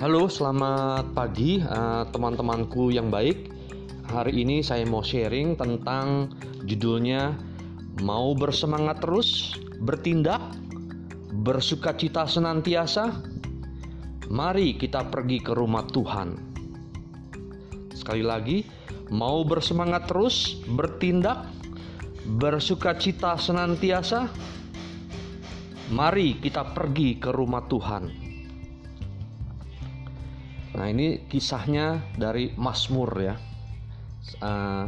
Halo, selamat pagi uh, teman-temanku yang baik. Hari ini saya mau sharing tentang judulnya Mau bersemangat terus, bertindak, bersuka cita senantiasa. Mari kita pergi ke rumah Tuhan. Sekali lagi, mau bersemangat terus, bertindak, bersuka cita senantiasa. Mari kita pergi ke rumah Tuhan. Nah, ini kisahnya dari Mazmur ya. Uh,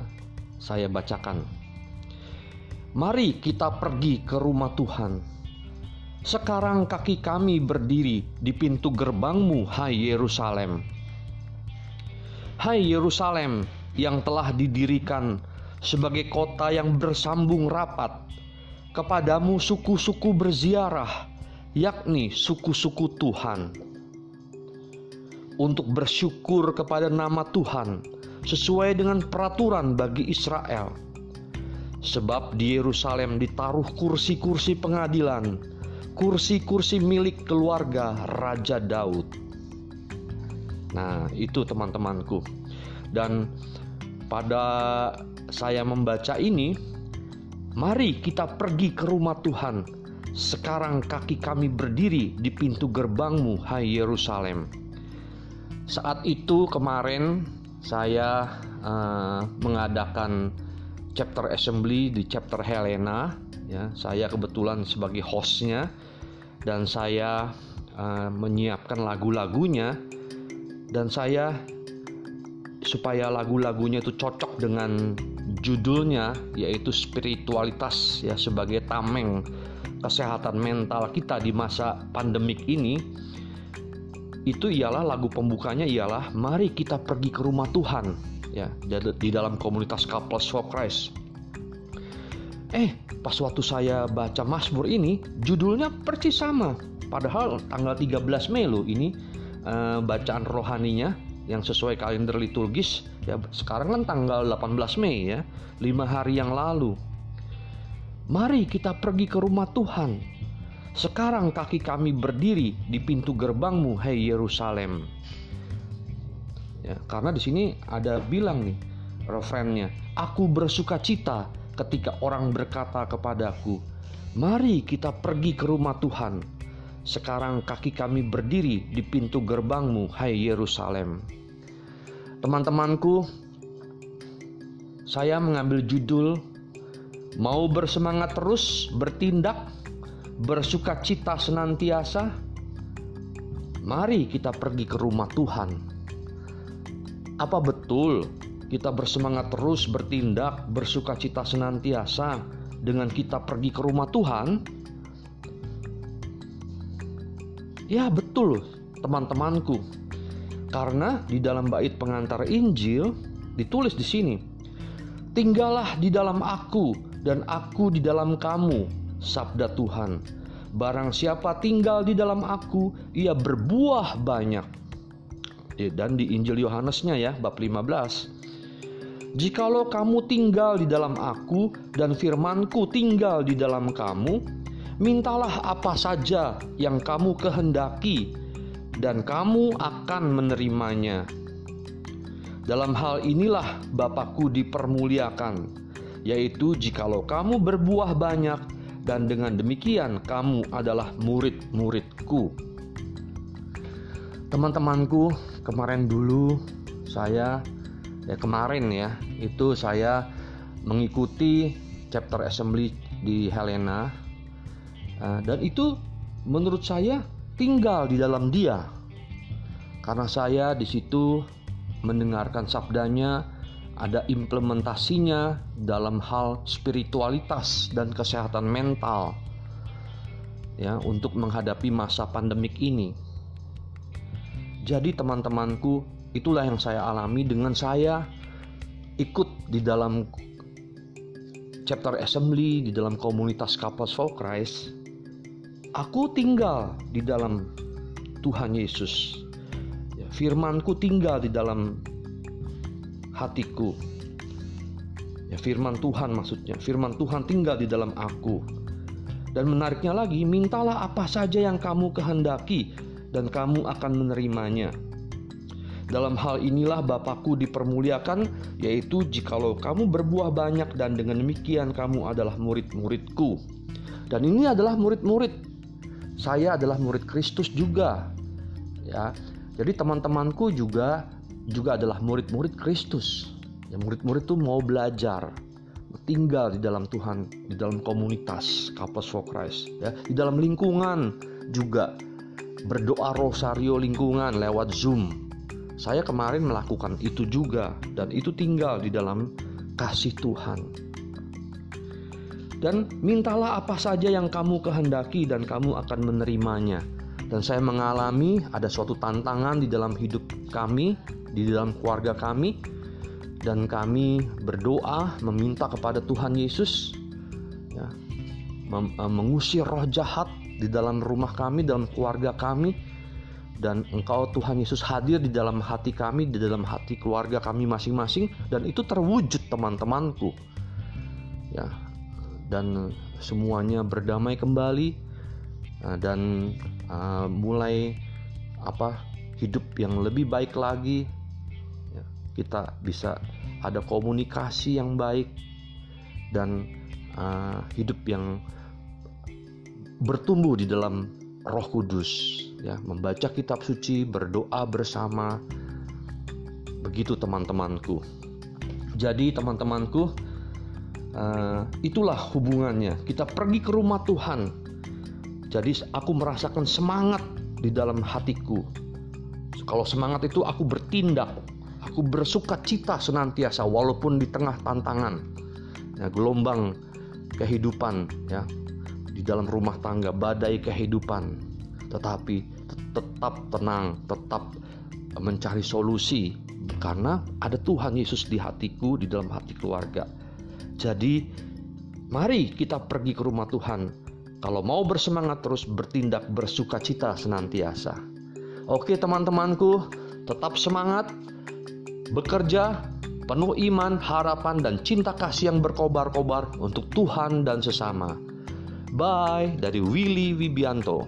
saya bacakan. Mari kita pergi ke rumah Tuhan. Sekarang kaki kami berdiri di pintu gerbangmu, hai Yerusalem. Hai Yerusalem yang telah didirikan sebagai kota yang bersambung rapat kepadamu suku-suku berziarah, yakni suku-suku Tuhan, untuk bersyukur kepada nama Tuhan sesuai dengan peraturan bagi Israel. Sebab di Yerusalem ditaruh kursi-kursi pengadilan, kursi-kursi milik keluarga Raja Daud. Nah, itu teman-temanku. Dan pada saya membaca ini, Mari kita pergi ke rumah Tuhan. Sekarang kaki kami berdiri di pintu gerbangmu, hai Yerusalem. Saat itu kemarin saya uh, mengadakan chapter assembly di chapter Helena. Ya, saya kebetulan sebagai hostnya dan saya uh, menyiapkan lagu-lagunya dan saya supaya lagu-lagunya itu cocok dengan judulnya yaitu spiritualitas ya sebagai tameng kesehatan mental kita di masa pandemik ini itu ialah lagu pembukanya ialah mari kita pergi ke rumah Tuhan ya di dalam komunitas Couples for Christ. Eh, pas waktu saya baca Mazmur ini judulnya persis sama. Padahal tanggal 13 Mei loh ini uh, bacaan rohaninya yang sesuai kalender liturgis ya sekarang kan tanggal 18 Mei ya lima hari yang lalu mari kita pergi ke rumah Tuhan sekarang kaki kami berdiri di pintu gerbangmu hai Yerusalem ya karena di sini ada bilang nih referennya aku bersuka cita ketika orang berkata kepadaku mari kita pergi ke rumah Tuhan sekarang kaki kami berdiri di pintu gerbangmu, hai Yerusalem. Teman-temanku, saya mengambil judul Mau bersemangat terus, bertindak, bersuka cita senantiasa. Mari kita pergi ke rumah Tuhan. Apa betul kita bersemangat terus, bertindak, bersuka cita senantiasa dengan kita pergi ke rumah Tuhan? Ya, betul, teman-temanku. Karena di dalam bait pengantar Injil ditulis di sini, "Tinggallah di dalam aku dan aku di dalam kamu," sabda Tuhan. Barang siapa tinggal di dalam aku, ia berbuah banyak. Ya, dan di Injil Yohanesnya ya, bab 15. Jikalau kamu tinggal di dalam aku dan firmanku tinggal di dalam kamu, mintalah apa saja yang kamu kehendaki dan kamu akan menerimanya. Dalam hal inilah Bapakku dipermuliakan, yaitu jikalau kamu berbuah banyak dan dengan demikian kamu adalah murid-muridku. Teman-temanku, kemarin dulu saya ya kemarin ya, itu saya mengikuti chapter assembly di Helena eh, dan itu menurut saya tinggal di dalam Dia. Karena saya di situ mendengarkan sabdanya, ada implementasinya dalam hal spiritualitas dan kesehatan mental ya untuk menghadapi masa pandemik ini. Jadi teman-temanku, itulah yang saya alami dengan saya ikut di dalam chapter assembly di dalam komunitas Couples for Christ Aku tinggal di dalam Tuhan Yesus. Ya, firmanku tinggal di dalam hatiku. Ya, firman Tuhan maksudnya. Firman Tuhan tinggal di dalam aku. Dan menariknya lagi, mintalah apa saja yang kamu kehendaki dan kamu akan menerimanya. Dalam hal inilah Bapakku dipermuliakan, yaitu jikalau kamu berbuah banyak dan dengan demikian kamu adalah murid-muridku. Dan ini adalah murid-murid. Saya adalah murid Kristus juga. Ya. Jadi teman-temanku juga juga adalah murid-murid Kristus. Ya, murid-murid itu mau belajar, tinggal di dalam Tuhan, di dalam komunitas Couples for Christ, ya, di dalam lingkungan juga berdoa rosario lingkungan lewat Zoom. Saya kemarin melakukan itu juga dan itu tinggal di dalam kasih Tuhan. Dan mintalah apa saja yang kamu kehendaki dan kamu akan menerimanya. Dan saya mengalami ada suatu tantangan di dalam hidup kami, di dalam keluarga kami. Dan kami berdoa meminta kepada Tuhan Yesus ya, eh, mengusir roh jahat di dalam rumah kami, dalam keluarga kami, dan Engkau Tuhan Yesus hadir di dalam hati kami, di dalam hati keluarga kami masing-masing, dan itu terwujud teman-temanku, ya, dan semuanya berdamai kembali dan uh, mulai apa hidup yang lebih baik lagi, ya, kita bisa ada komunikasi yang baik dan uh, hidup yang bertumbuh di dalam Roh Kudus. Ya membaca kitab suci berdoa bersama. Begitu teman-temanku. Jadi teman-temanku uh, itulah hubungannya. Kita pergi ke rumah Tuhan jadi aku merasakan semangat di dalam hatiku kalau semangat itu aku bertindak aku bersuka cita senantiasa walaupun di tengah tantangan ya, gelombang kehidupan ya di dalam rumah tangga, badai kehidupan, tetapi tetap tenang, tetap mencari solusi karena ada Tuhan Yesus di hatiku, di dalam hati keluarga. Jadi, mari kita pergi ke rumah Tuhan. Kalau mau bersemangat terus bertindak bersuka cita senantiasa. Oke, teman-temanku, tetap semangat, bekerja, penuh iman, harapan, dan cinta kasih yang berkobar-kobar untuk Tuhan dan sesama. Bye dari Willy Wibianto.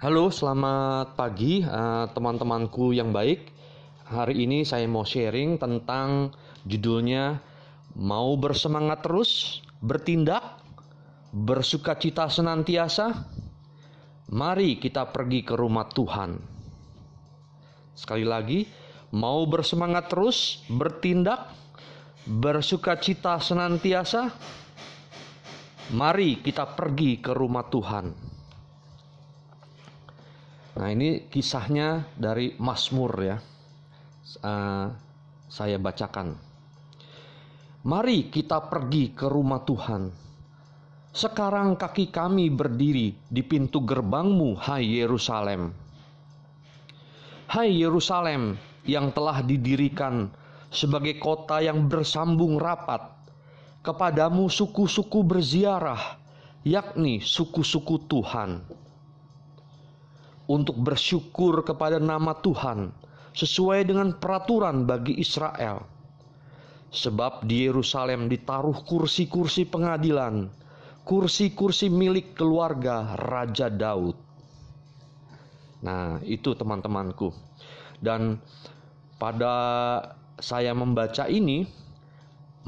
Halo, selamat pagi uh, teman-temanku yang baik. Hari ini saya mau sharing tentang judulnya mau bersemangat terus, bertindak, bersuka cita senantiasa. Mari kita pergi ke rumah Tuhan. Sekali lagi, mau bersemangat terus, bertindak, bersuka cita senantiasa. Mari kita pergi ke rumah Tuhan. Nah, ini kisahnya dari Mazmur ya. Uh, saya bacakan. Mari kita pergi ke rumah Tuhan. Sekarang kaki kami berdiri di pintu gerbangmu, hai Yerusalem. Hai Yerusalem yang telah didirikan sebagai kota yang bersambung rapat. Kepadamu suku-suku berziarah, yakni suku-suku Tuhan. Untuk bersyukur kepada nama Tuhan sesuai dengan peraturan bagi Israel. Sebab di Yerusalem ditaruh kursi-kursi pengadilan, kursi-kursi milik keluarga Raja Daud. Nah, itu teman-temanku. Dan pada saya membaca ini,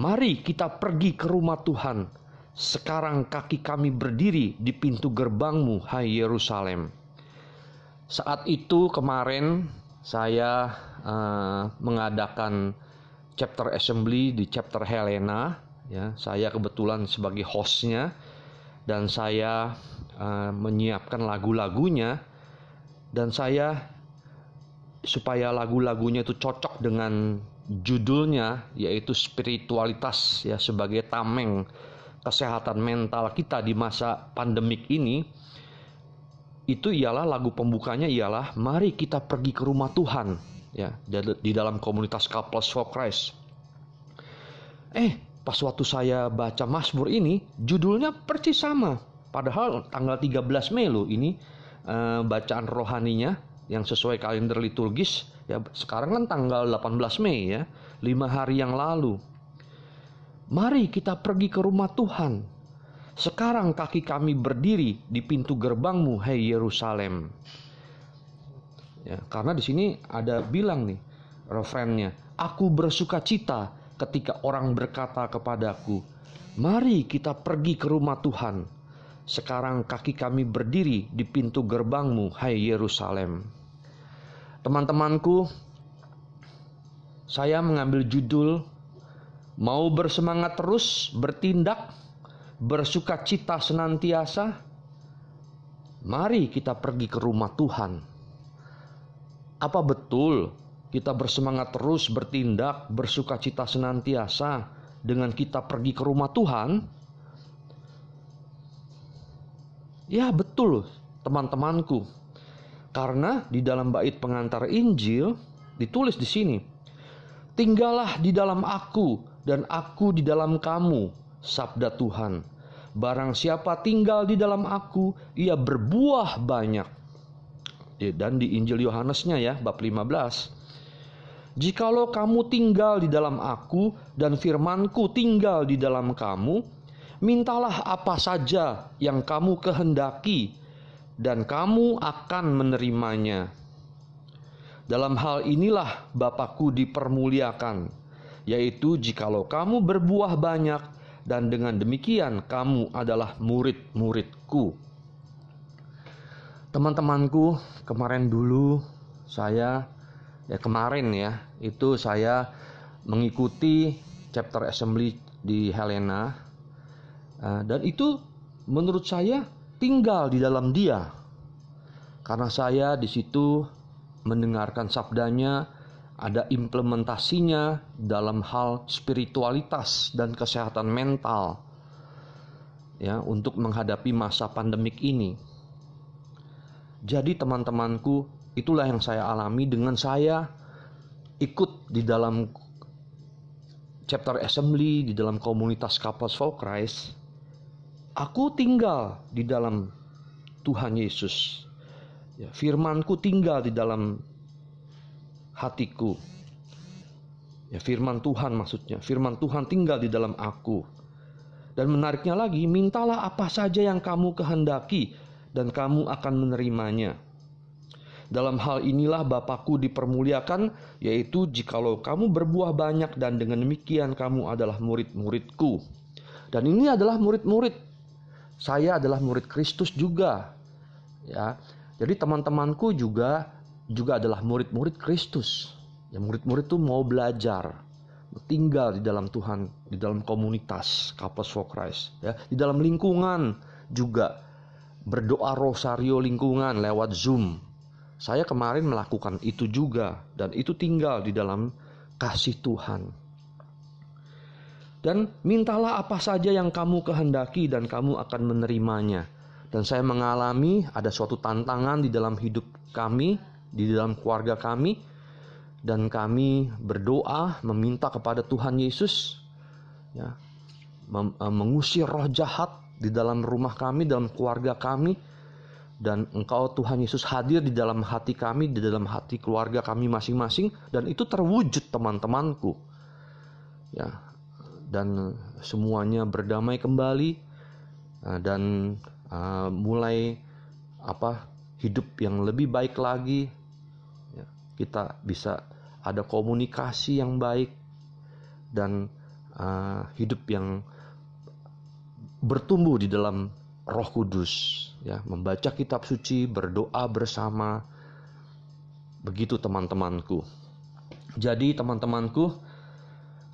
mari kita pergi ke rumah Tuhan. Sekarang kaki kami berdiri di pintu gerbangmu, hai Yerusalem. Saat itu kemarin saya uh, mengadakan chapter assembly di chapter Helena. Ya, saya kebetulan sebagai hostnya dan saya uh, menyiapkan lagu-lagunya dan saya supaya lagu-lagunya itu cocok dengan judulnya yaitu spiritualitas ya sebagai tameng kesehatan mental kita di masa pandemik ini itu ialah lagu pembukanya ialah mari kita pergi ke rumah Tuhan ya di dalam komunitas Couples for Christ. Eh, pas waktu saya baca Mazmur ini judulnya persis sama. Padahal tanggal 13 Mei loh ini uh, bacaan rohaninya yang sesuai kalender liturgis Ya, sekarang kan tanggal 18 Mei ya, lima hari yang lalu. Mari kita pergi ke rumah Tuhan. Sekarang kaki kami berdiri di pintu gerbangmu, hai Yerusalem. Ya, karena di sini ada bilang nih, refrennya, Aku bersuka cita ketika orang berkata kepadaku, Mari kita pergi ke rumah Tuhan. Sekarang kaki kami berdiri di pintu gerbangmu, hai Yerusalem. Teman-temanku, saya mengambil judul Mau bersemangat terus bertindak bersuka cita senantiasa, mari kita pergi ke rumah Tuhan. Apa betul kita bersemangat terus bertindak, bersuka cita senantiasa dengan kita pergi ke rumah Tuhan? Ya, betul, teman-temanku. Karena di dalam bait pengantar Injil ditulis di sini, "Tinggallah di dalam aku dan aku di dalam kamu," sabda Tuhan. Barang siapa tinggal di dalam aku, ia berbuah banyak. Ya, dan di Injil Yohanesnya ya, bab 15. Jikalau kamu tinggal di dalam aku dan firmanku tinggal di dalam kamu, mintalah apa saja yang kamu kehendaki dan kamu akan menerimanya. Dalam hal inilah Bapakku dipermuliakan, yaitu jikalau kamu berbuah banyak dan dengan demikian kamu adalah murid-muridku. Teman-temanku, kemarin dulu saya ya kemarin ya, itu saya mengikuti chapter assembly di Helena eh, dan itu menurut saya tinggal di dalam dia. Karena saya di situ mendengarkan sabdanya, ada implementasinya dalam hal spiritualitas dan kesehatan mental ya untuk menghadapi masa pandemik ini. Jadi teman-temanku, itulah yang saya alami dengan saya ikut di dalam chapter assembly di dalam komunitas Couples for Christ. Aku tinggal di dalam Tuhan Yesus. Ya, firmanku tinggal di dalam hatiku. Ya, firman Tuhan maksudnya, firman Tuhan tinggal di dalam aku. Dan menariknya lagi, mintalah apa saja yang kamu kehendaki dan kamu akan menerimanya. Dalam hal inilah Bapakku dipermuliakan, yaitu jikalau kamu berbuah banyak dan dengan demikian kamu adalah murid-muridku. Dan ini adalah murid-murid. Saya adalah murid Kristus juga. Ya. Jadi teman-temanku juga juga adalah murid-murid Kristus. Ya, murid-murid itu mau belajar, tinggal di dalam Tuhan, di dalam komunitas Couples for Christ, ya, di dalam lingkungan juga berdoa rosario lingkungan lewat Zoom. Saya kemarin melakukan itu juga dan itu tinggal di dalam kasih Tuhan. Dan mintalah apa saja yang kamu kehendaki dan kamu akan menerimanya. Dan saya mengalami ada suatu tantangan di dalam hidup kami di dalam keluarga kami dan kami berdoa meminta kepada Tuhan Yesus ya mengusir roh jahat di dalam rumah kami dalam keluarga kami. Dan engkau Tuhan Yesus hadir di dalam hati kami di dalam hati keluarga kami masing-masing. Dan itu terwujud teman-temanku. Ya. Dan semuanya berdamai kembali. Eh, dan uh, mulai apa hidup yang lebih baik lagi. Kita bisa ada komunikasi yang baik. Dan uh, hidup yang bertumbuh di dalam Roh Kudus ya membaca kitab suci berdoa bersama begitu teman-temanku. Jadi teman-temanku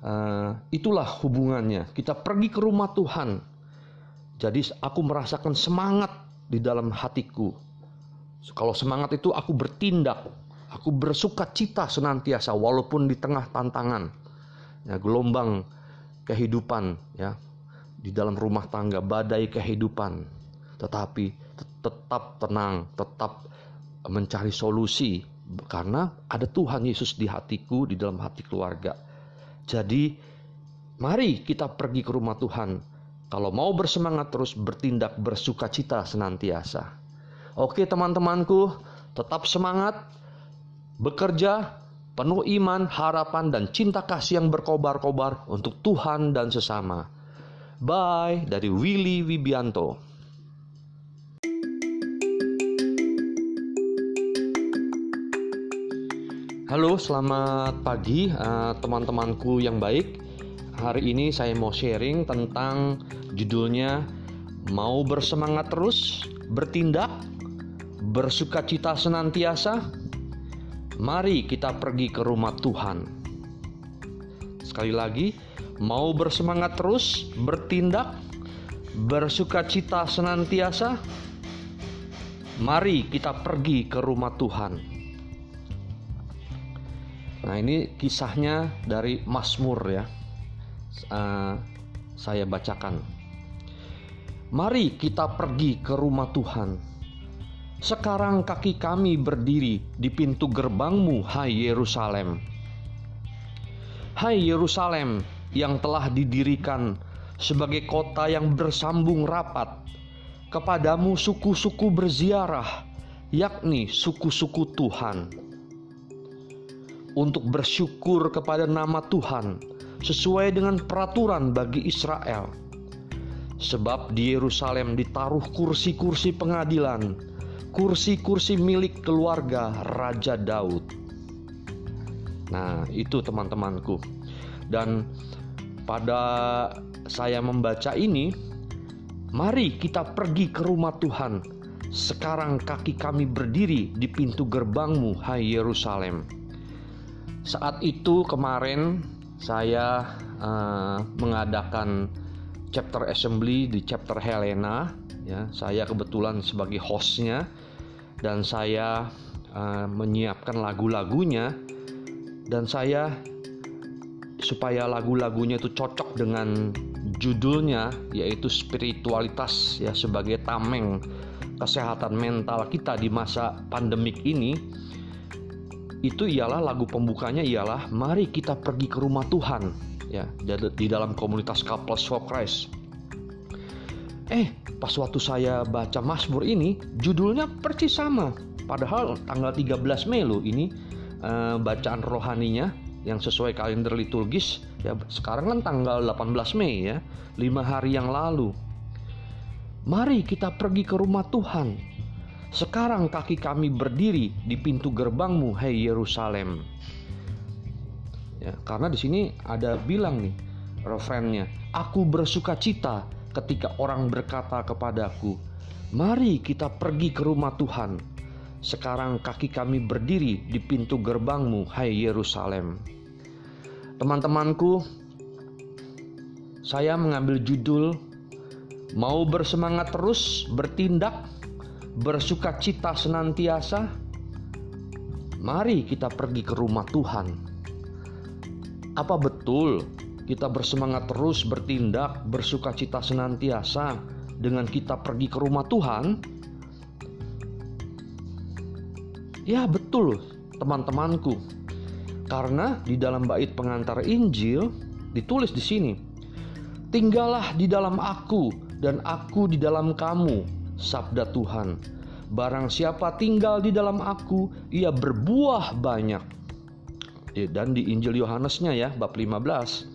uh, itulah hubungannya. Kita pergi ke rumah Tuhan. Jadi aku merasakan semangat di dalam hatiku. Kalau semangat itu aku bertindak Aku bersuka cita senantiasa walaupun di tengah tantangan, ya, gelombang kehidupan, ya, di dalam rumah tangga, badai kehidupan. Tetapi tetap tenang, tetap mencari solusi karena ada Tuhan Yesus di hatiku, di dalam hati keluarga. Jadi, mari kita pergi ke rumah Tuhan. Kalau mau bersemangat terus bertindak bersuka cita senantiasa. Oke teman-temanku, tetap semangat, bekerja penuh iman, harapan, dan cinta kasih yang berkobar-kobar untuk Tuhan dan sesama. Bye dari Willy Wibianto. Halo, selamat pagi uh, teman-temanku yang baik. Hari ini saya mau sharing tentang judulnya Mau bersemangat terus, bertindak, bersuka cita senantiasa. Mari kita pergi ke rumah Tuhan. Sekali lagi, mau bersemangat terus, bertindak, bersuka cita senantiasa. Mari kita pergi ke rumah Tuhan. Nah ini kisahnya dari Mazmur ya. Uh, saya bacakan. Mari kita pergi ke rumah Tuhan. Sekarang kaki kami berdiri di pintu gerbangmu, hai Yerusalem. Hai Yerusalem yang telah didirikan sebagai kota yang bersambung rapat. Kepadamu suku-suku berziarah, yakni suku-suku Tuhan untuk bersyukur kepada nama Tuhan sesuai dengan peraturan bagi Israel. Sebab di Yerusalem ditaruh kursi-kursi pengadilan, kursi-kursi milik keluarga Raja Daud. Nah, itu teman-temanku. Dan pada saya membaca ini, mari kita pergi ke rumah Tuhan. Sekarang kaki kami berdiri di pintu gerbangmu, hai Yerusalem saat itu kemarin saya uh, mengadakan chapter assembly di chapter Helena ya saya kebetulan sebagai hostnya dan saya uh, menyiapkan lagu-lagunya dan saya supaya lagu-lagunya itu cocok dengan judulnya yaitu spiritualitas ya sebagai tameng kesehatan mental kita di masa pandemik ini itu ialah lagu pembukanya ialah mari kita pergi ke rumah Tuhan ya di dalam komunitas Couples for Christ. Eh, pas waktu saya baca Mazmur ini, judulnya persis sama. Padahal tanggal 13 Mei loh ini uh, bacaan rohaninya yang sesuai kalender liturgis ya sekarang kan tanggal 18 Mei ya, lima hari yang lalu. Mari kita pergi ke rumah Tuhan sekarang kaki kami berdiri di pintu gerbangmu, hai Yerusalem. Ya, karena di sini ada bilang nih refrennya, aku bersuka cita ketika orang berkata kepadaku, mari kita pergi ke rumah Tuhan. Sekarang kaki kami berdiri di pintu gerbangmu, hai Yerusalem. Teman-temanku, saya mengambil judul Mau bersemangat terus bertindak bersuka cita senantiasa, mari kita pergi ke rumah Tuhan. Apa betul kita bersemangat terus bertindak, bersuka cita senantiasa dengan kita pergi ke rumah Tuhan? Ya, betul, teman-temanku. Karena di dalam bait pengantar Injil ditulis di sini, "Tinggallah di dalam aku dan aku di dalam kamu." sabda Tuhan. Barang siapa tinggal di dalam aku, ia berbuah banyak. Dan di Injil Yohanesnya ya, bab 15.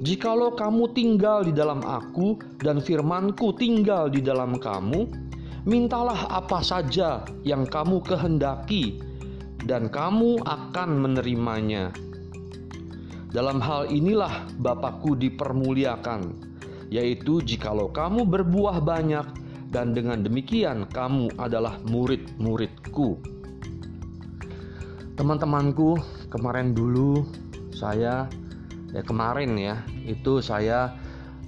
Jikalau kamu tinggal di dalam aku dan firmanku tinggal di dalam kamu, mintalah apa saja yang kamu kehendaki dan kamu akan menerimanya. Dalam hal inilah Bapakku dipermuliakan, yaitu jikalau kamu berbuah banyak dan dengan demikian kamu adalah murid-muridku. Teman-temanku, kemarin dulu saya ya kemarin ya, itu saya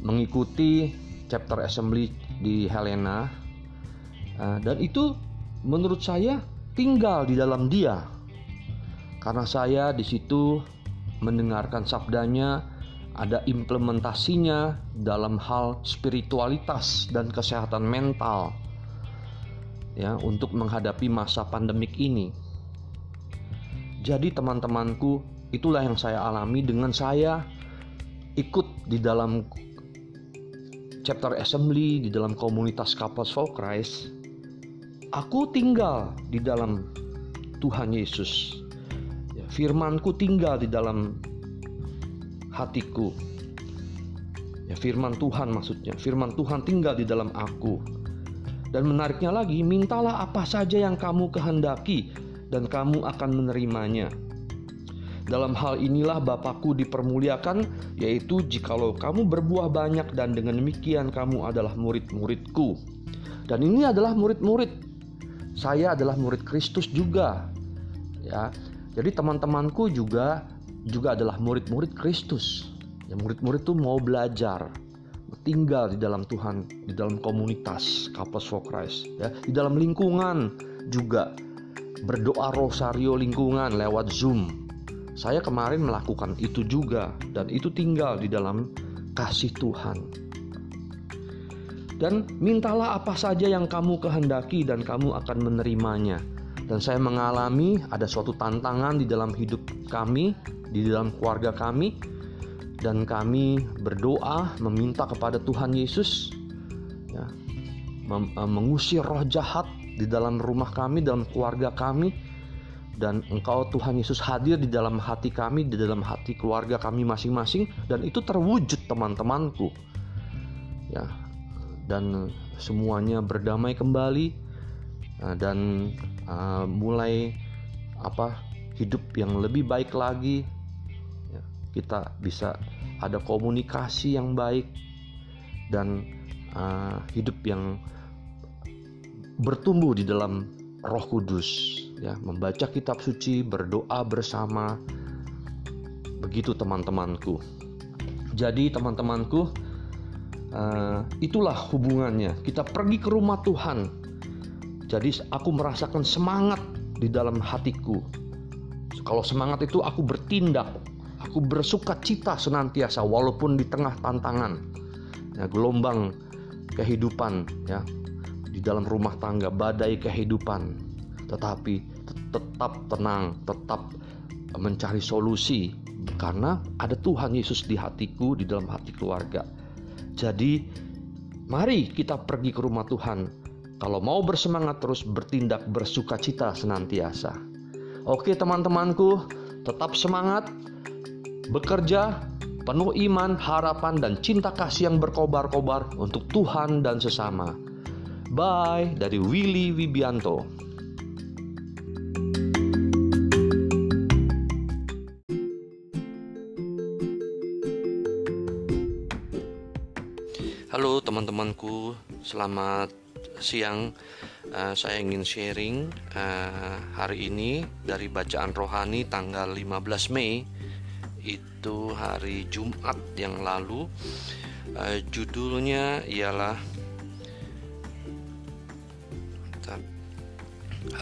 mengikuti chapter assembly di Helena eh, dan itu menurut saya tinggal di dalam dia. Karena saya di situ mendengarkan sabdanya ada implementasinya dalam hal spiritualitas dan kesehatan mental ya untuk menghadapi masa pandemik ini. Jadi teman-temanku, itulah yang saya alami dengan saya ikut di dalam chapter assembly di dalam komunitas Couples for Christ. Aku tinggal di dalam Tuhan Yesus. Ya, firmanku tinggal di dalam hatiku. Ya, firman Tuhan maksudnya. Firman Tuhan tinggal di dalam aku. Dan menariknya lagi, mintalah apa saja yang kamu kehendaki dan kamu akan menerimanya. Dalam hal inilah Bapakku dipermuliakan, yaitu jikalau kamu berbuah banyak dan dengan demikian kamu adalah murid-muridku. Dan ini adalah murid-murid. Saya adalah murid Kristus juga. Ya. Jadi teman-temanku juga juga adalah murid-murid Kristus. Ya, murid-murid itu mau belajar, tinggal di dalam Tuhan, di dalam komunitas Couples for Christ, ya, di dalam lingkungan juga berdoa rosario lingkungan lewat Zoom. Saya kemarin melakukan itu juga dan itu tinggal di dalam kasih Tuhan. Dan mintalah apa saja yang kamu kehendaki dan kamu akan menerimanya. Dan saya mengalami ada suatu tantangan di dalam hidup kami, di dalam keluarga kami, dan kami berdoa meminta kepada Tuhan Yesus ya, eh, mengusir roh jahat di dalam rumah kami, dalam keluarga kami, dan Engkau Tuhan Yesus hadir di dalam hati kami, di dalam hati keluarga kami masing-masing, dan itu terwujud teman-temanku, ya, dan semuanya berdamai kembali eh, dan uh, mulai apa hidup yang lebih baik lagi. Kita bisa ada komunikasi yang baik dan uh, hidup yang bertumbuh di dalam Roh Kudus. Ya membaca kitab suci berdoa bersama. Begitu teman-temanku. Jadi teman-temanku uh, itulah hubungannya. Kita pergi ke rumah Tuhan. Jadi aku merasakan semangat di dalam hatiku. Kalau semangat itu aku bertindak. Aku bersuka cita senantiasa walaupun di tengah tantangan, ya, gelombang kehidupan, ya, di dalam rumah tangga, badai kehidupan, tetapi tetap tenang, tetap mencari solusi. Karena ada Tuhan Yesus di hatiku, di dalam hati keluarga. Jadi, mari kita pergi ke rumah Tuhan. Kalau mau bersemangat terus bertindak bersuka cita senantiasa. Oke teman-temanku, tetap semangat, bekerja penuh iman, harapan, dan cinta kasih yang berkobar-kobar untuk Tuhan dan sesama. Bye dari Willy Wibianto. Halo teman-temanku, selamat siang. Uh, saya ingin sharing uh, hari ini dari bacaan rohani tanggal 15 Mei itu hari Jumat yang lalu. Uh, judulnya ialah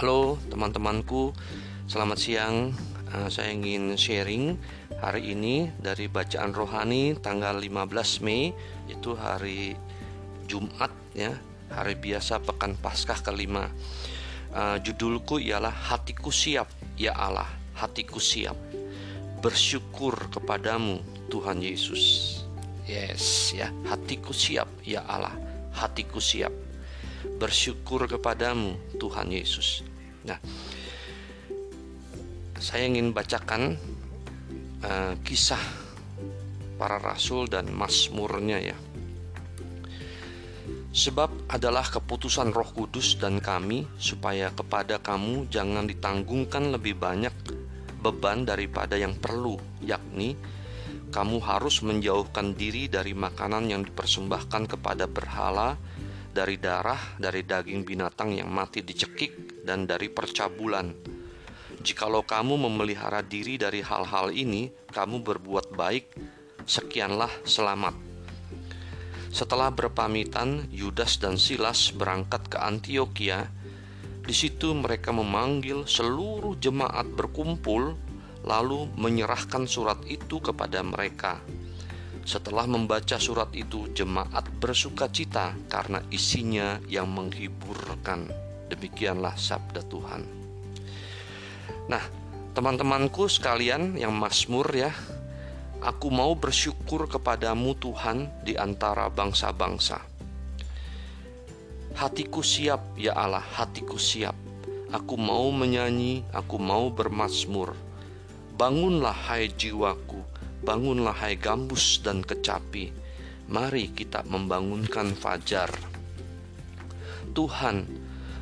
Halo teman-temanku, selamat siang. Uh, saya ingin sharing hari ini dari bacaan rohani tanggal 15 Mei itu hari Jumat ya, hari biasa pekan Paskah kelima. Uh, judulku ialah hatiku siap ya Allah, hatiku siap bersyukur kepadamu Tuhan Yesus. Yes, ya, hatiku siap ya Allah, hatiku siap bersyukur kepadamu Tuhan Yesus. Nah, saya ingin bacakan uh, kisah para rasul dan masmurnya ya. Sebab adalah keputusan Roh Kudus dan kami supaya kepada kamu jangan ditanggungkan lebih banyak beban daripada yang perlu, yakni kamu harus menjauhkan diri dari makanan yang dipersembahkan kepada berhala, dari darah, dari daging binatang yang mati dicekik, dan dari percabulan. Jikalau kamu memelihara diri dari hal-hal ini, kamu berbuat baik, sekianlah selamat. Setelah berpamitan, Yudas dan Silas berangkat ke Antioquia di situ mereka memanggil seluruh jemaat berkumpul, lalu menyerahkan surat itu kepada mereka. Setelah membaca surat itu, jemaat bersuka cita karena isinya yang menghiburkan. Demikianlah sabda Tuhan. Nah, teman-temanku sekalian yang masmur ya, aku mau bersyukur kepadamu Tuhan di antara bangsa-bangsa. Hatiku siap, ya Allah, hatiku siap. Aku mau menyanyi, aku mau bermasmur. Bangunlah hai jiwaku, bangunlah hai gambus dan kecapi. Mari kita membangunkan fajar. Tuhan,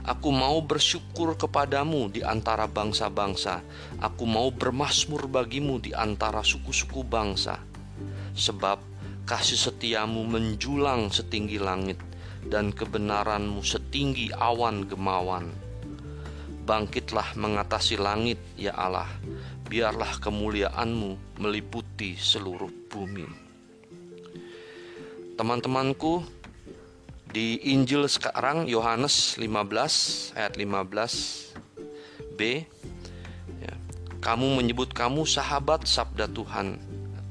aku mau bersyukur kepadamu di antara bangsa-bangsa. Aku mau bermasmur bagimu di antara suku-suku bangsa. Sebab kasih setiamu menjulang setinggi langit dan kebenaranmu setinggi awan gemawan. Bangkitlah mengatasi langit, ya Allah, biarlah kemuliaanmu meliputi seluruh bumi teman-temanku di Injil sekarang Yohanes 15 ayat 15 B ya, kamu menyebut kamu sahabat sabda Tuhan.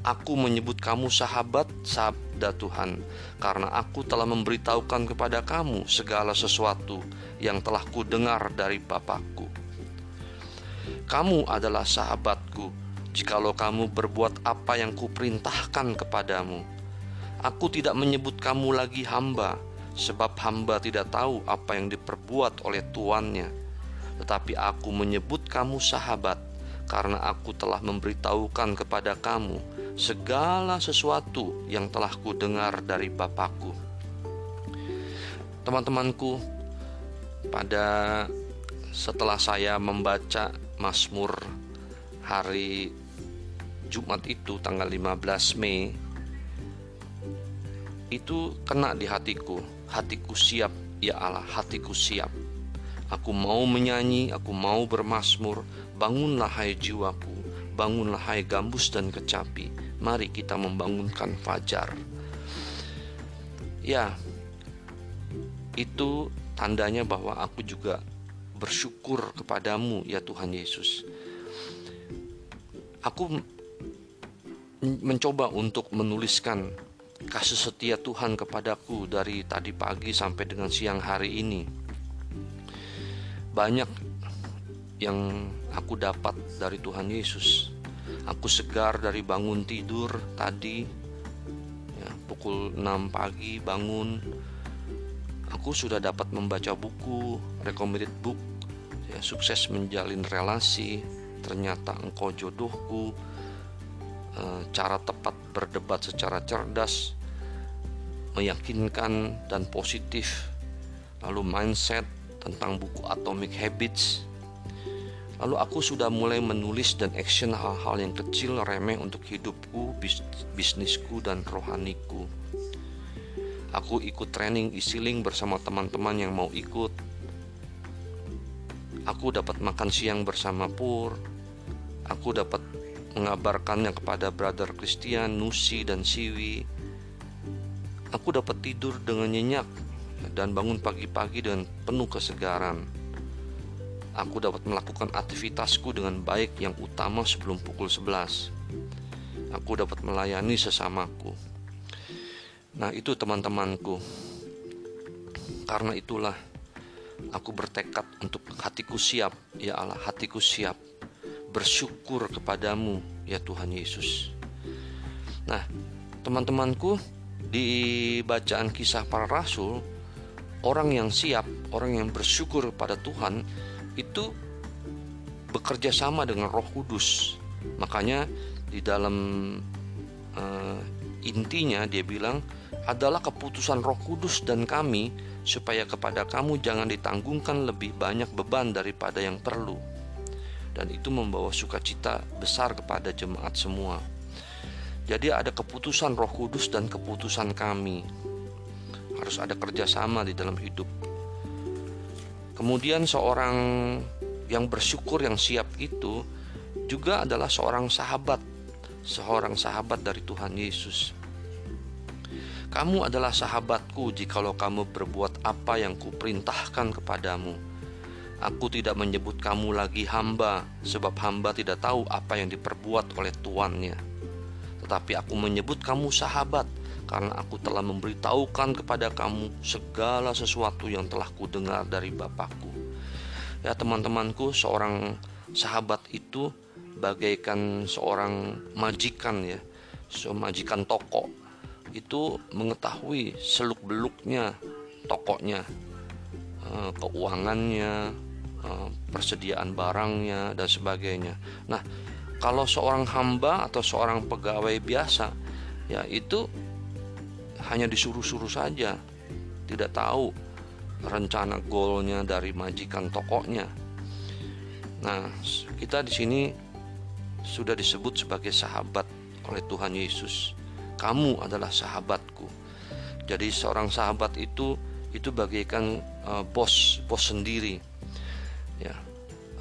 Aku menyebut kamu sahabat sabda Tuhan karena aku telah memberitahukan kepada kamu segala sesuatu yang telah ku dengar dari Bapakku. Kamu adalah sahabatku. Jikalau kamu berbuat apa yang kuperintahkan kepadamu Aku tidak menyebut kamu lagi hamba, sebab hamba tidak tahu apa yang diperbuat oleh tuannya. Tetapi aku menyebut kamu sahabat, karena aku telah memberitahukan kepada kamu segala sesuatu yang telah kudengar dari Bapakku. Teman-temanku, pada setelah saya membaca Mazmur hari Jumat itu tanggal 15 Mei itu kena di hatiku. Hatiku siap, ya Allah, hatiku siap. Aku mau menyanyi, aku mau bermasmur. Bangunlah hai jiwaku, bangunlah hai gambus dan kecapi. Mari kita membangunkan fajar. Ya, itu tandanya bahwa aku juga bersyukur kepadamu ya Tuhan Yesus. Aku mencoba untuk menuliskan kasih setia Tuhan kepadaku dari tadi pagi sampai dengan siang hari ini. Banyak yang aku dapat dari Tuhan Yesus. Aku segar dari bangun tidur tadi ya, pukul 6 pagi bangun. Aku sudah dapat membaca buku, recommended book, ya, sukses menjalin relasi, ternyata engkau jodohku, Eh, cara tepat berdebat secara cerdas, meyakinkan dan positif, lalu mindset tentang buku Atomic Habits. Lalu aku sudah mulai menulis dan action hal-hal yang kecil remeh untuk hidupku, bis bisnisku, dan rohaniku. Aku ikut training e-sealing bersama teman-teman yang mau ikut. Aku dapat makan siang bersama Pur. Aku dapat mengabarkannya kepada brother Christian, Nusi, dan Siwi. Aku dapat tidur dengan nyenyak dan bangun pagi-pagi dengan penuh kesegaran. Aku dapat melakukan aktivitasku dengan baik yang utama sebelum pukul 11. Aku dapat melayani sesamaku. Nah, itu teman-temanku. Karena itulah aku bertekad untuk hatiku siap, ya Allah, hatiku siap bersyukur kepadamu ya Tuhan Yesus. Nah, teman-temanku, di bacaan kisah para rasul, orang yang siap, orang yang bersyukur pada Tuhan itu bekerja sama dengan Roh Kudus. Makanya di dalam uh, intinya dia bilang adalah keputusan Roh Kudus dan kami supaya kepada kamu jangan ditanggungkan lebih banyak beban daripada yang perlu dan itu membawa sukacita besar kepada jemaat semua. Jadi ada keputusan Roh Kudus dan keputusan kami. Harus ada kerjasama di dalam hidup. Kemudian seorang yang bersyukur yang siap itu juga adalah seorang sahabat, seorang sahabat dari Tuhan Yesus. Kamu adalah sahabatku jikalau kamu berbuat apa yang kuperintahkan kepadamu Aku tidak menyebut kamu lagi hamba, sebab hamba tidak tahu apa yang diperbuat oleh tuannya. Tetapi aku menyebut kamu sahabat, karena aku telah memberitahukan kepada kamu segala sesuatu yang telah kudengar dari Bapakku. Ya teman-temanku, seorang sahabat itu bagaikan seorang majikan ya, seorang majikan toko itu mengetahui seluk beluknya tokonya, eh, keuangannya, Eh, persediaan barangnya dan sebagainya. Nah, kalau seorang hamba atau seorang pegawai biasa, ya itu hanya disuruh-suruh saja, tidak tahu rencana golnya dari majikan tokonya. Nah, kita di sini sudah disebut sebagai sahabat oleh Tuhan Yesus. Kamu adalah sahabatku. Jadi seorang sahabat itu itu bagaikan uh, bos bos sendiri. Ya,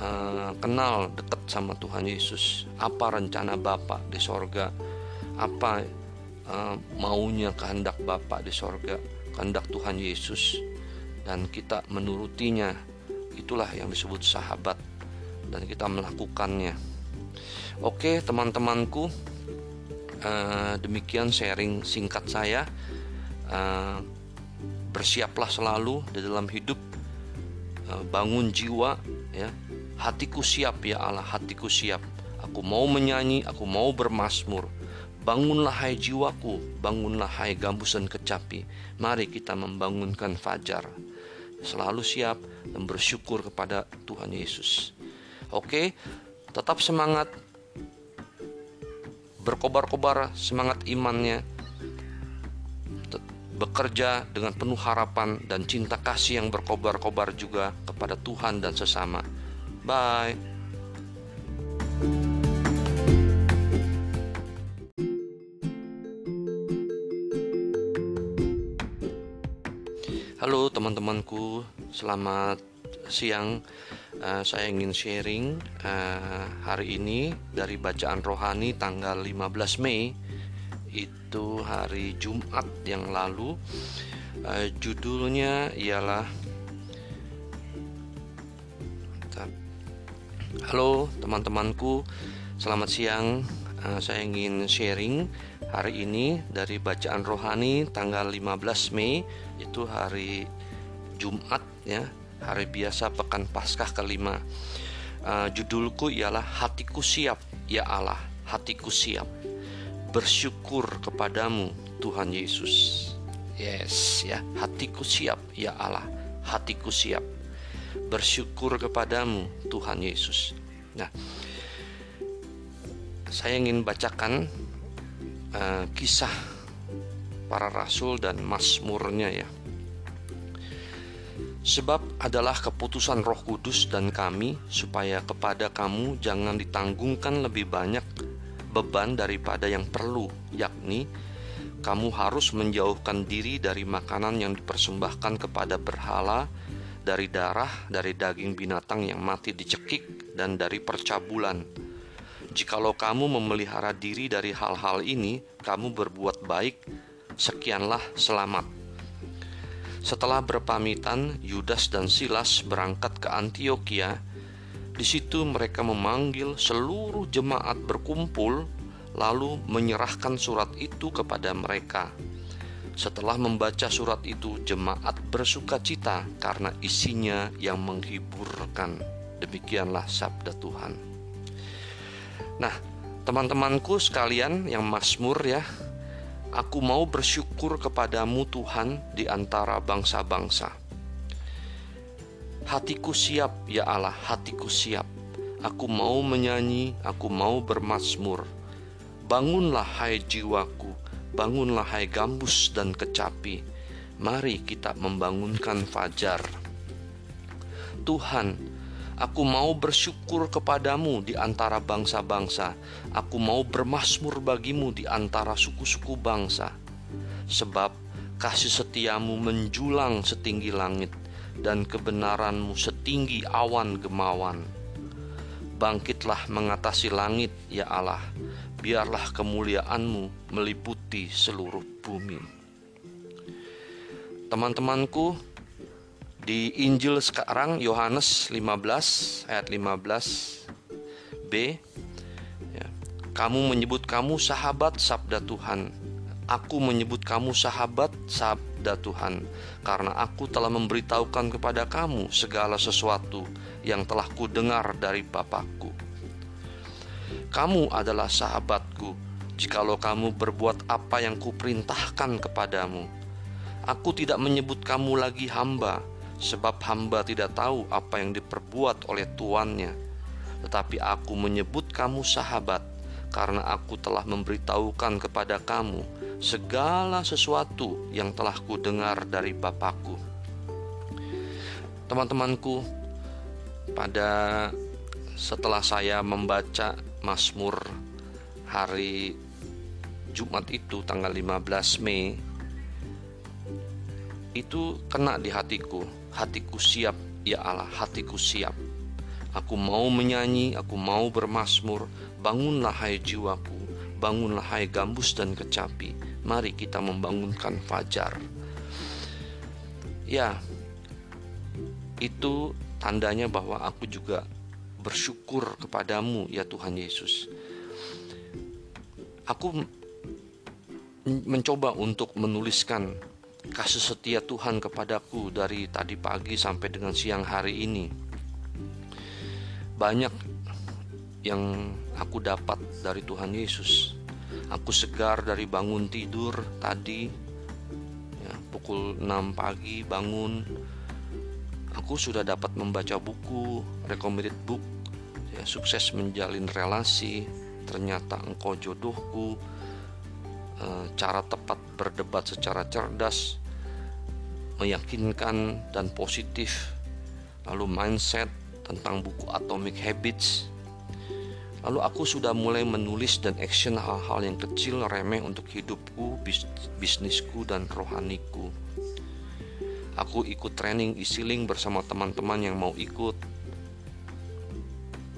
uh, kenal dekat sama Tuhan Yesus. Apa rencana Bapak di sorga? Apa uh, maunya kehendak Bapak di sorga? Kehendak Tuhan Yesus dan kita menurutinya. Itulah yang disebut sahabat dan kita melakukannya. Oke, teman-temanku, uh, demikian sharing singkat saya. Uh, bersiaplah selalu di dalam hidup, uh, bangun jiwa, ya. Hatiku siap ya Allah, hatiku siap. Aku mau menyanyi, aku mau bermasmur. Bangunlah hai jiwaku, bangunlah hai gambus dan kecapi. Mari kita membangunkan fajar. Selalu siap dan bersyukur kepada Tuhan Yesus. Oke, tetap semangat. Berkobar-kobar semangat imannya. Bekerja dengan penuh harapan dan cinta kasih yang berkobar-kobar juga kepada Tuhan dan sesama. Bye. Halo teman-temanku, selamat siang. Uh, saya ingin sharing uh, hari ini dari bacaan rohani tanggal 15 Mei itu hari Jumat yang lalu. Uh, judulnya ialah Halo teman-temanku, selamat siang. Uh, saya ingin sharing hari ini dari bacaan rohani tanggal 15 Mei itu hari Jumat ya, hari biasa pekan Paskah kelima. Uh, judulku ialah hatiku siap ya Allah, hatiku siap. Bersyukur kepadamu Tuhan Yesus. Yes ya, hatiku siap ya Allah, hatiku siap bersyukur kepadamu Tuhan Yesus. Nah, saya ingin bacakan uh, kisah para rasul dan masmurnya ya. Sebab adalah keputusan Roh Kudus dan kami supaya kepada kamu jangan ditanggungkan lebih banyak beban daripada yang perlu, yakni kamu harus menjauhkan diri dari makanan yang dipersembahkan kepada berhala dari darah, dari daging binatang yang mati dicekik, dan dari percabulan. Jikalau kamu memelihara diri dari hal-hal ini, kamu berbuat baik, sekianlah selamat. Setelah berpamitan, Yudas dan Silas berangkat ke Antioquia. Di situ mereka memanggil seluruh jemaat berkumpul, lalu menyerahkan surat itu kepada mereka. Setelah membaca surat itu, jemaat bersuka cita karena isinya yang menghiburkan. Demikianlah sabda Tuhan. Nah, teman-temanku sekalian yang masmur ya, aku mau bersyukur kepadamu Tuhan di antara bangsa-bangsa. Hatiku siap ya Allah, hatiku siap. Aku mau menyanyi, aku mau bermasmur. Bangunlah hai jiwaku, Bangunlah hai gambus dan kecapi, mari kita membangunkan fajar. Tuhan, aku mau bersyukur kepadamu di antara bangsa-bangsa, aku mau bermasmur bagimu di antara suku-suku bangsa. Sebab kasih setiamu menjulang setinggi langit, dan kebenaranmu setinggi awan gemawan. Bangkitlah mengatasi langit, ya Allah, biarlah kemuliaanmu meliputi seluruh bumi. Teman-temanku, di Injil sekarang Yohanes 15 ayat 15b ya, kamu menyebut kamu sahabat sabda Tuhan aku menyebut kamu sahabat sabda Tuhan karena aku telah memberitahukan kepada kamu segala sesuatu yang telah kudengar dari Bapakku kamu adalah sahabatku, jikalau kamu berbuat apa yang kuperintahkan kepadamu. Aku tidak menyebut kamu lagi hamba, sebab hamba tidak tahu apa yang diperbuat oleh tuannya. Tetapi aku menyebut kamu sahabat, karena aku telah memberitahukan kepada kamu segala sesuatu yang telah ku dengar dari Bapakku. Teman-temanku, pada setelah saya membaca Mazmur hari Jumat itu tanggal 15 Mei itu kena di hatiku. Hatiku siap ya Allah hatiku siap. Aku mau menyanyi aku mau bermasmur. Bangunlah hai jiwaku. Bangunlah hai gambus dan kecapi. Mari kita membangunkan fajar. Ya itu tandanya bahwa aku juga bersyukur kepadamu ya Tuhan Yesus. Aku mencoba untuk menuliskan kasih setia Tuhan kepadaku dari tadi pagi sampai dengan siang hari ini. Banyak yang aku dapat dari Tuhan Yesus. Aku segar dari bangun tidur tadi ya, pukul 6 pagi bangun aku sudah dapat membaca buku recommended book ya, sukses menjalin relasi ternyata engkau jodohku cara tepat berdebat secara cerdas meyakinkan dan positif. Lalu mindset tentang buku Atomic Habits. Lalu aku sudah mulai menulis dan action hal-hal yang kecil remeh untuk hidupku bis bisnisku dan rohaniku. Aku ikut training isiling bersama teman-teman yang mau ikut.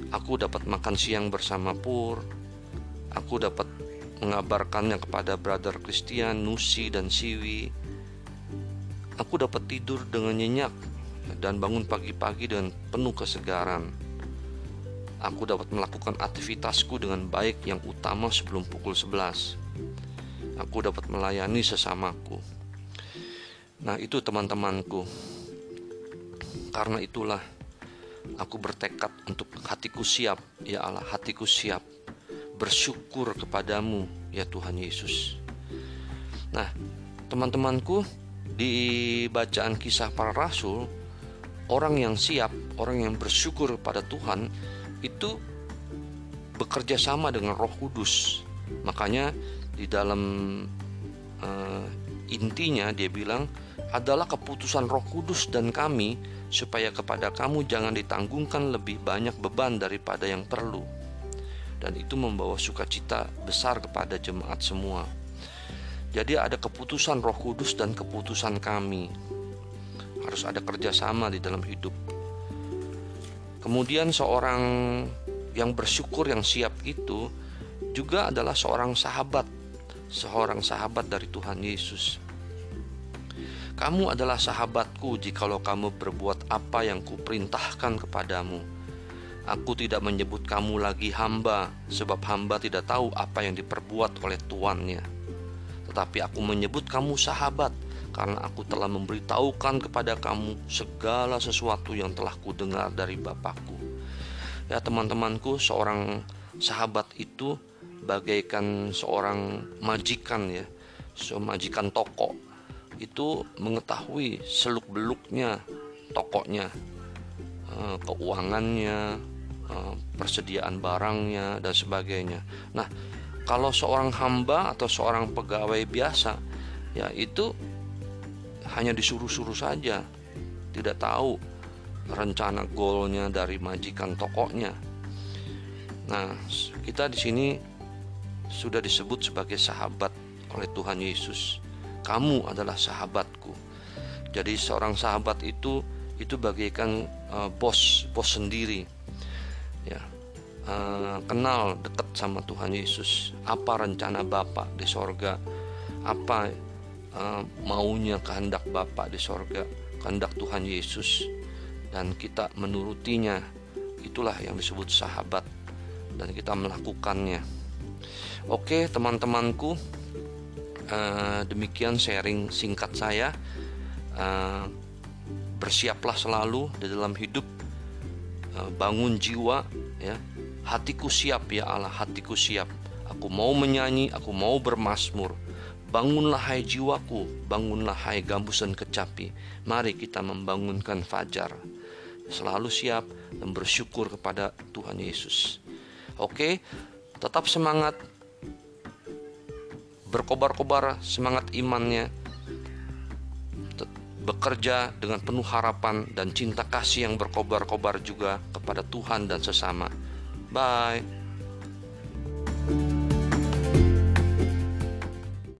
Aku dapat makan siang bersama Pur. Aku dapat mengabarkannya kepada brother Christian, Nusi, dan Siwi. Aku dapat tidur dengan nyenyak dan bangun pagi-pagi dengan penuh kesegaran. Aku dapat melakukan aktivitasku dengan baik yang utama sebelum pukul 11. Aku dapat melayani sesamaku. Nah, itu teman-temanku. Karena itulah Aku bertekad untuk hatiku siap, ya Allah, hatiku siap bersyukur kepadamu, ya Tuhan Yesus. Nah, teman-temanku, di bacaan kisah para rasul, orang yang siap, orang yang bersyukur pada Tuhan itu bekerja sama dengan Roh Kudus. Makanya di dalam uh, intinya dia bilang adalah keputusan Roh Kudus dan kami supaya kepada kamu jangan ditanggungkan lebih banyak beban daripada yang perlu. Dan itu membawa sukacita besar kepada jemaat semua. Jadi ada keputusan Roh Kudus dan keputusan kami. Harus ada kerjasama di dalam hidup. Kemudian seorang yang bersyukur yang siap itu juga adalah seorang sahabat, seorang sahabat dari Tuhan Yesus. Kamu adalah sahabatku jikalau kamu berbuat apa yang kuperintahkan kepadamu. Aku tidak menyebut kamu lagi hamba, sebab hamba tidak tahu apa yang diperbuat oleh tuannya. Tetapi aku menyebut kamu sahabat, karena aku telah memberitahukan kepada kamu segala sesuatu yang telah kudengar dari Bapakku. Ya teman-temanku, seorang sahabat itu bagaikan seorang majikan ya, seorang majikan toko itu mengetahui seluk-beluknya tokonya, eh, keuangannya, persediaan barangnya dan sebagainya. Nah, kalau seorang hamba atau seorang pegawai biasa, ya itu hanya disuruh-suruh saja, tidak tahu rencana goalnya dari majikan tokonya. Nah, kita di sini sudah disebut sebagai sahabat oleh Tuhan Yesus kamu adalah sahabatku. Jadi seorang sahabat itu itu bagaikan uh, bos bos sendiri, ya uh, kenal dekat sama Tuhan Yesus. Apa rencana Bapak di sorga? Apa uh, maunya kehendak Bapak di sorga? Kehendak Tuhan Yesus dan kita menurutinya. Itulah yang disebut sahabat dan kita melakukannya. Oke, teman-temanku, uh, demikian sharing singkat saya. Bersiaplah selalu di dalam hidup, bangun jiwa, ya. Hatiku siap ya Allah, hatiku siap. Aku mau menyanyi, aku mau bermasmur. Bangunlah hai jiwaku, bangunlah hai gambus dan kecapi. Mari kita membangunkan fajar. Selalu siap dan bersyukur kepada Tuhan Yesus. Oke, tetap semangat berkobar-kobar semangat imannya, bekerja dengan penuh harapan dan cinta kasih yang berkobar-kobar juga kepada Tuhan dan sesama. Bye.